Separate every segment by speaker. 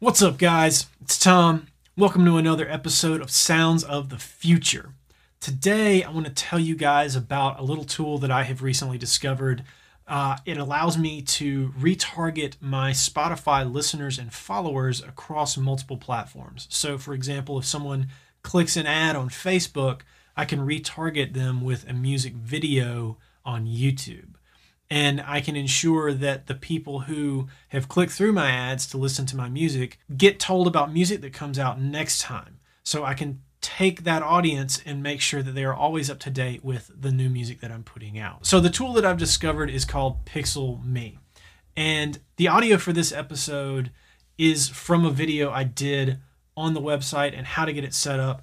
Speaker 1: What's up, guys? It's Tom. Welcome to another episode of Sounds of the Future. Today, I want to tell you guys about a little tool that I have recently discovered. Uh, it allows me to retarget my Spotify listeners and followers across multiple platforms. So, for example, if someone clicks an ad on Facebook, I can retarget them with a music video on YouTube and I can ensure that the people who have clicked through my ads to listen to my music get told about music that comes out next time. So I can take that audience and make sure that they are always up to date with the new music that I'm putting out. So the tool that I've discovered is called Pixel Me. And the audio for this episode is from a video I did on the website and how to get it set up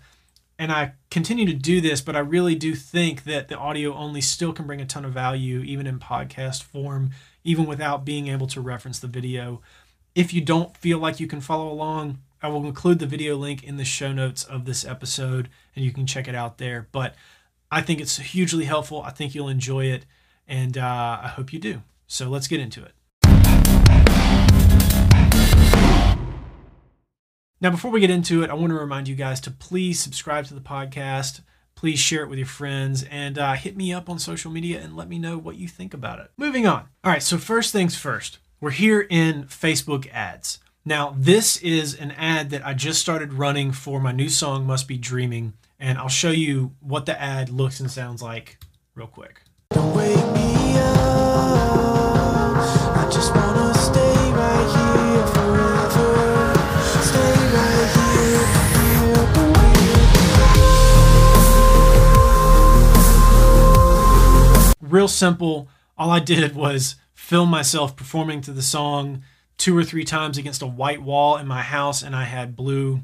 Speaker 1: and I continue to do this, but I really do think that the audio only still can bring a ton of value, even in podcast form, even without being able to reference the video. If you don't feel like you can follow along, I will include the video link in the show notes of this episode and you can check it out there. But I think it's hugely helpful. I think you'll enjoy it, and uh, I hope you do. So let's get into it. Now, before we get into it, I want to remind you guys to please subscribe to the podcast. Please share it with your friends and uh, hit me up on social media and let me know what you think about it. Moving on. All right, so first things first, we're here in Facebook ads. Now, this is an ad that I just started running for my new song, Must Be Dreaming, and I'll show you what the ad looks and sounds like real quick. Real simple. All I did was film myself performing to the song two or three times against a white wall in my house, and I had blue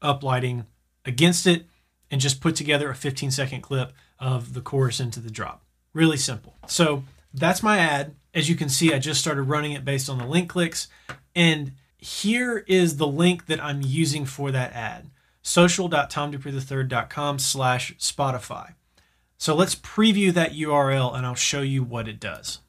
Speaker 1: uplighting against it, and just put together a 15 second clip of the chorus into the drop. Really simple. So that's my ad. As you can see, I just started running it based on the link clicks. And here is the link that I'm using for that ad social.tomdupree3.com slash Spotify. So let's preview that URL and I'll show you what it does.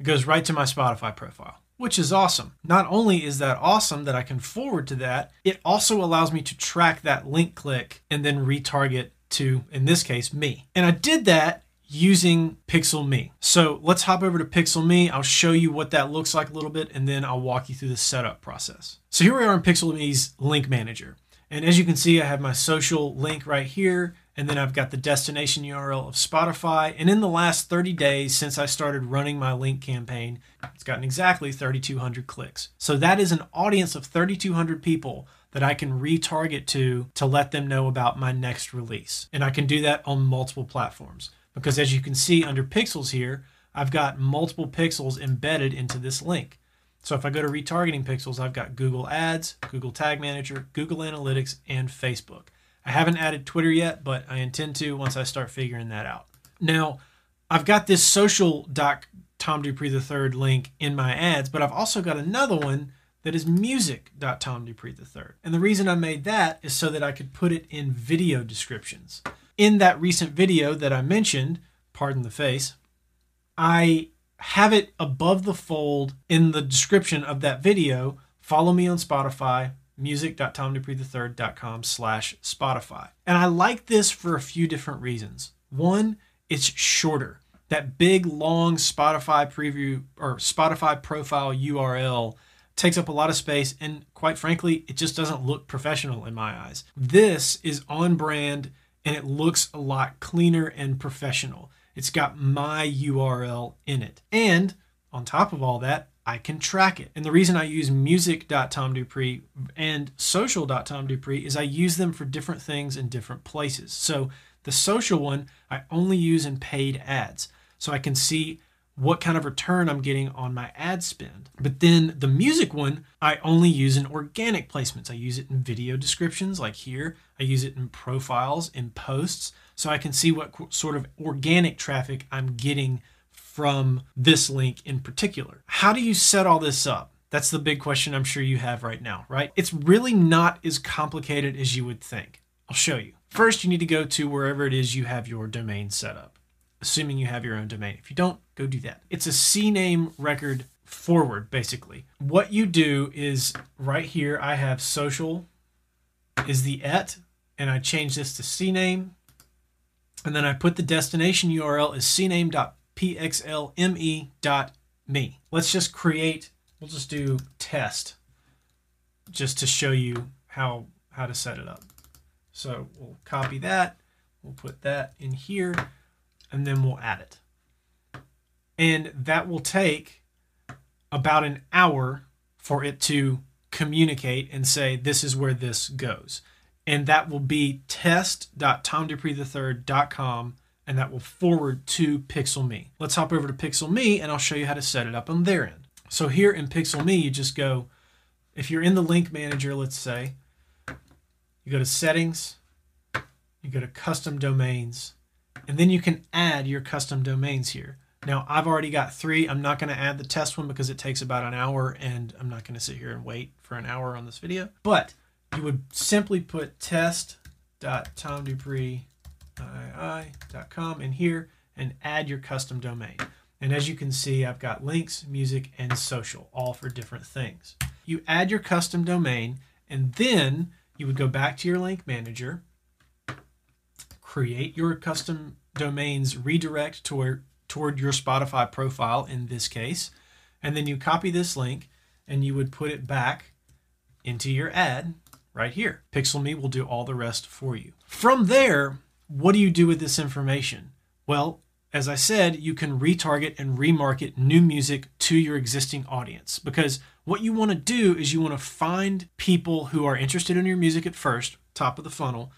Speaker 1: It goes right to my Spotify profile, which is awesome. Not only is that awesome that I can forward to that, it also allows me to track that link click and then retarget to, in this case, me. And I did that using Pixel Me. So let's hop over to Pixel Me. I'll show you what that looks like a little bit, and then I'll walk you through the setup process. So here we are in Pixel Me's link manager. And as you can see, I have my social link right here, and then I've got the destination URL of Spotify. And in the last 30 days since I started running my link campaign, it's gotten exactly 3,200 clicks. So that is an audience of 3,200 people that I can retarget to to let them know about my next release. And I can do that on multiple platforms because as you can see under pixels here, I've got multiple pixels embedded into this link. So if I go to retargeting pixels, I've got Google Ads, Google Tag Manager, Google Analytics, and Facebook. I haven't added Twitter yet, but I intend to once I start figuring that out. Now, I've got this social doc Tom Dupree III link in my ads, but I've also got another one that is music.tomdupree III. And the reason I made that is so that I could put it in video descriptions. In that recent video that I mentioned, pardon the face, I have it above the fold in the description of that video. Follow me on Spotify, music.tomdupree3.com slash Spotify. And I like this for a few different reasons. One, it's shorter. That big, long Spotify preview or Spotify profile URL takes up a lot of space and quite frankly, it just doesn't look professional in my eyes. This is on brand and it looks a lot cleaner and professional. It's got my URL in it. And on top of all that, I can track it. And the reason I use music.tomdupree and social.tomdupree is I use them for different things in different places. So the social one, I only use in paid ads. So I can see what kind of return I'm getting on my ad spend. But then the music one, I only use in organic placements. I use it in video descriptions like here. I use it in profiles, in posts so I can see what sort of organic traffic I'm getting from this link in particular. How do you set all this up? That's the big question I'm sure you have right now, right? It's really not as complicated as you would think. I'll show you. First, you need to go to wherever it is you have your domain set up, assuming you have your own domain. If you don't, go do that. It's a CNAME record forward basically. What you do is right here I have social is the et and I change this to cname and then I put the destination URL as cname.pxlme.me. Let's just create we'll just do test just to show you how how to set it up. So we'll copy that, we'll put that in here, and then we'll add it. And that will take about an hour for it to communicate and say, this is where this goes. And that will be test.tomdupree3.com and that will forward to PixelMe. Let's hop over to PixelMe and I'll show you how to set it up on their end. So here in PixelMe, you just go, if you're in the link manager, let's say, you go to settings, you go to custom domains, and then you can add your custom domains here. Now I've already got three. I'm not going to add the test one because it takes about an hour and I'm not going to sit here and wait for an hour on this video. But you would simply put test.tomdupree.com in here and add your custom domain. And as you can see, I've got links, music, and social, all for different things. You add your custom domain, and then you would go back to your link manager, create your custom domains redirect toward, toward your Spotify profile in this case, and then you copy this link and you would put it back into your ad right here. PixelMe will do all the rest for you. From there, what do you do with this information? Well, as I said, you can retarget and remarket new music to your existing audience because what you want to do is you want to find people who are interested in your music at first, top of the funnel,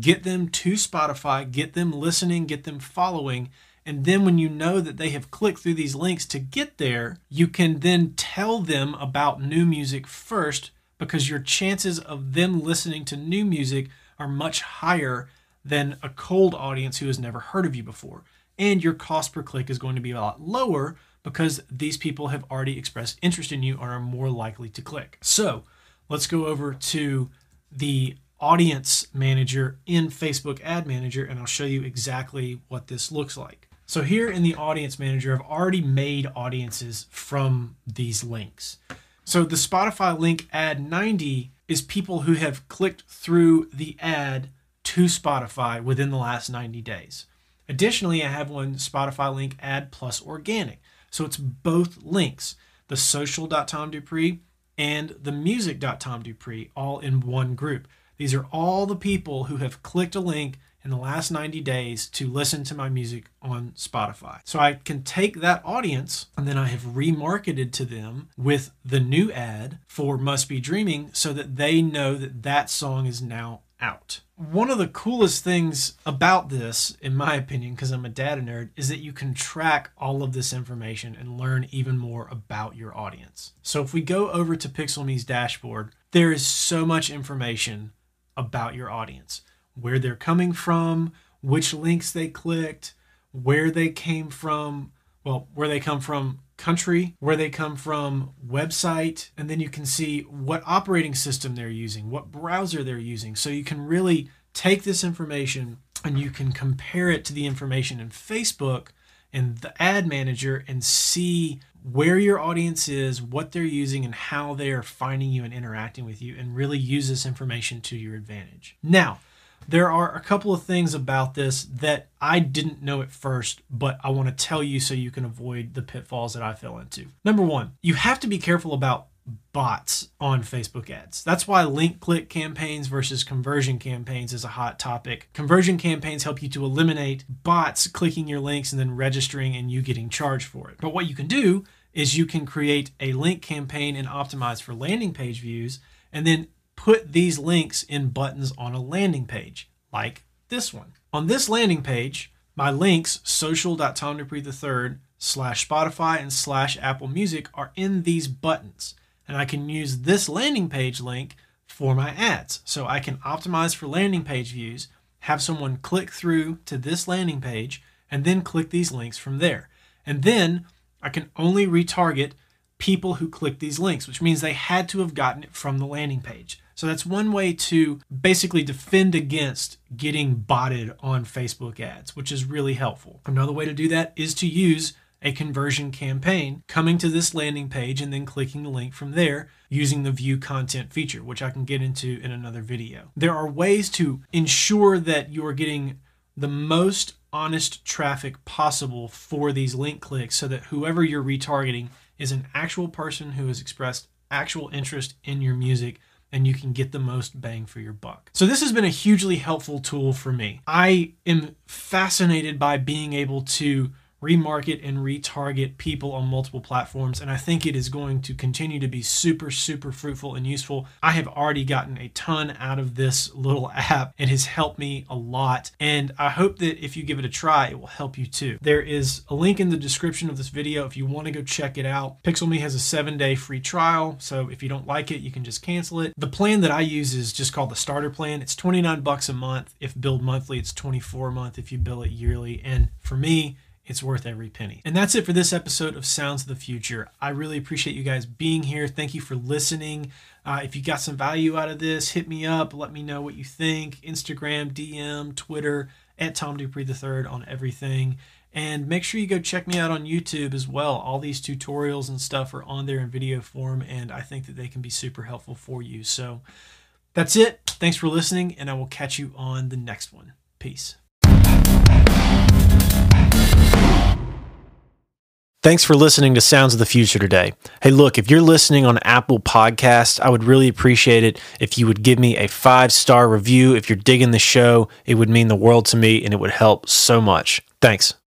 Speaker 1: get them to Spotify, get them listening, get them following. And then when you know that they have clicked through these links to get there, you can then tell them about new music first because your chances of them listening to new music are much higher than a cold audience who has never heard of you before and your cost per click is going to be a lot lower because these people have already expressed interest in you and are more likely to click. So let's go over to the audience manager in Facebook Ad Manager and I'll show you exactly what this looks like. So here in the audience manager, I've already made audiences from these links. So the Spotify link ad 90 is people who have clicked through the ad to Spotify within the last 90 days. Additionally, I have one Spotify link ad plus organic. So it's both links, the social.tomdupree and the music.tomdupree all in one group. These are all the people who have clicked a link in the last 90 days to listen to my music on Spotify. So I can take that audience and then I have remarketed to them with the new ad for Must Be Dreaming so that they know that that song is now out. One of the coolest things about this, in my opinion, because I'm a data nerd, is that you can track all of this information and learn even more about your audience. So if we go over to PixelMe's dashboard, there is so much information about your audience where they're coming from, which links they clicked, where they came from, well, where they come from country, where they come from, website, and then you can see what operating system they're using, what browser they're using. So you can really take this information and you can compare it to the information in Facebook and the ad manager and see where your audience is, what they're using, and how they are finding you and interacting with you, and really use this information to your advantage. Now, there are a couple of things about this that I didn't know at first, but I want to tell you so you can avoid the pitfalls that I fell into. Number one, you have to be careful about bots on Facebook ads. That's why link click campaigns versus conversion campaigns is a hot topic. Conversion campaigns help you to eliminate bots clicking your links and then registering and you getting charged for it. But what you can do is you can create a link campaign and optimize for landing page views and then put these links in buttons on a landing page, like this one. On this landing page, my links, social.tomdupree3 slash Spotify and slash Apple Music, are in these buttons. And I can use this landing page link for my ads. So I can optimize for landing page views, have someone click through to this landing page, and then click these links from there. And then I can only retarget people who click these links, which means they had to have gotten it from the landing page. So that's one way to basically defend against getting botted on Facebook ads, which is really helpful. Another way to do that is to use a conversion campaign, coming to this landing page and then clicking the link from there using the view content feature, which I can get into in another video. There are ways to ensure that you are getting the most honest traffic possible for these link clicks so that whoever you're retargeting is an actual person who has expressed actual interest in your music and you can get the most bang for your buck. So this has been a hugely helpful tool for me. I am fascinated by being able to remarket and retarget people on multiple platforms. And I think it is going to continue to be super, super fruitful and useful. I have already gotten a ton out of this little app. It has helped me a lot. And I hope that if you give it a try, it will help you too. There is a link in the description of this video if you want to go check it out. PixelMe has a seven day free trial. So if you don't like it, you can just cancel it. The plan that I use is just called the starter plan. It's 29 bucks a month. If billed monthly, it's 24 a month if you bill it yearly. And for me, it's worth every penny. And that's it for this episode of Sounds of the Future. I really appreciate you guys being here. Thank you for listening. Uh, if you got some value out of this, hit me up. Let me know what you think. Instagram, DM, Twitter, at Tom Dupree III on everything. And make sure you go check me out on YouTube as well. All these tutorials and stuff are on there in video form, and I think that they can be super helpful for you. So that's it. Thanks for listening, and I will catch you on the next one. Peace. Thanks for listening to Sounds of the Future today. Hey, look, if you're listening on Apple Podcasts, I would really appreciate it if you would give me a five star review. If you're digging the show, it would mean the world to me and it would help so much. Thanks.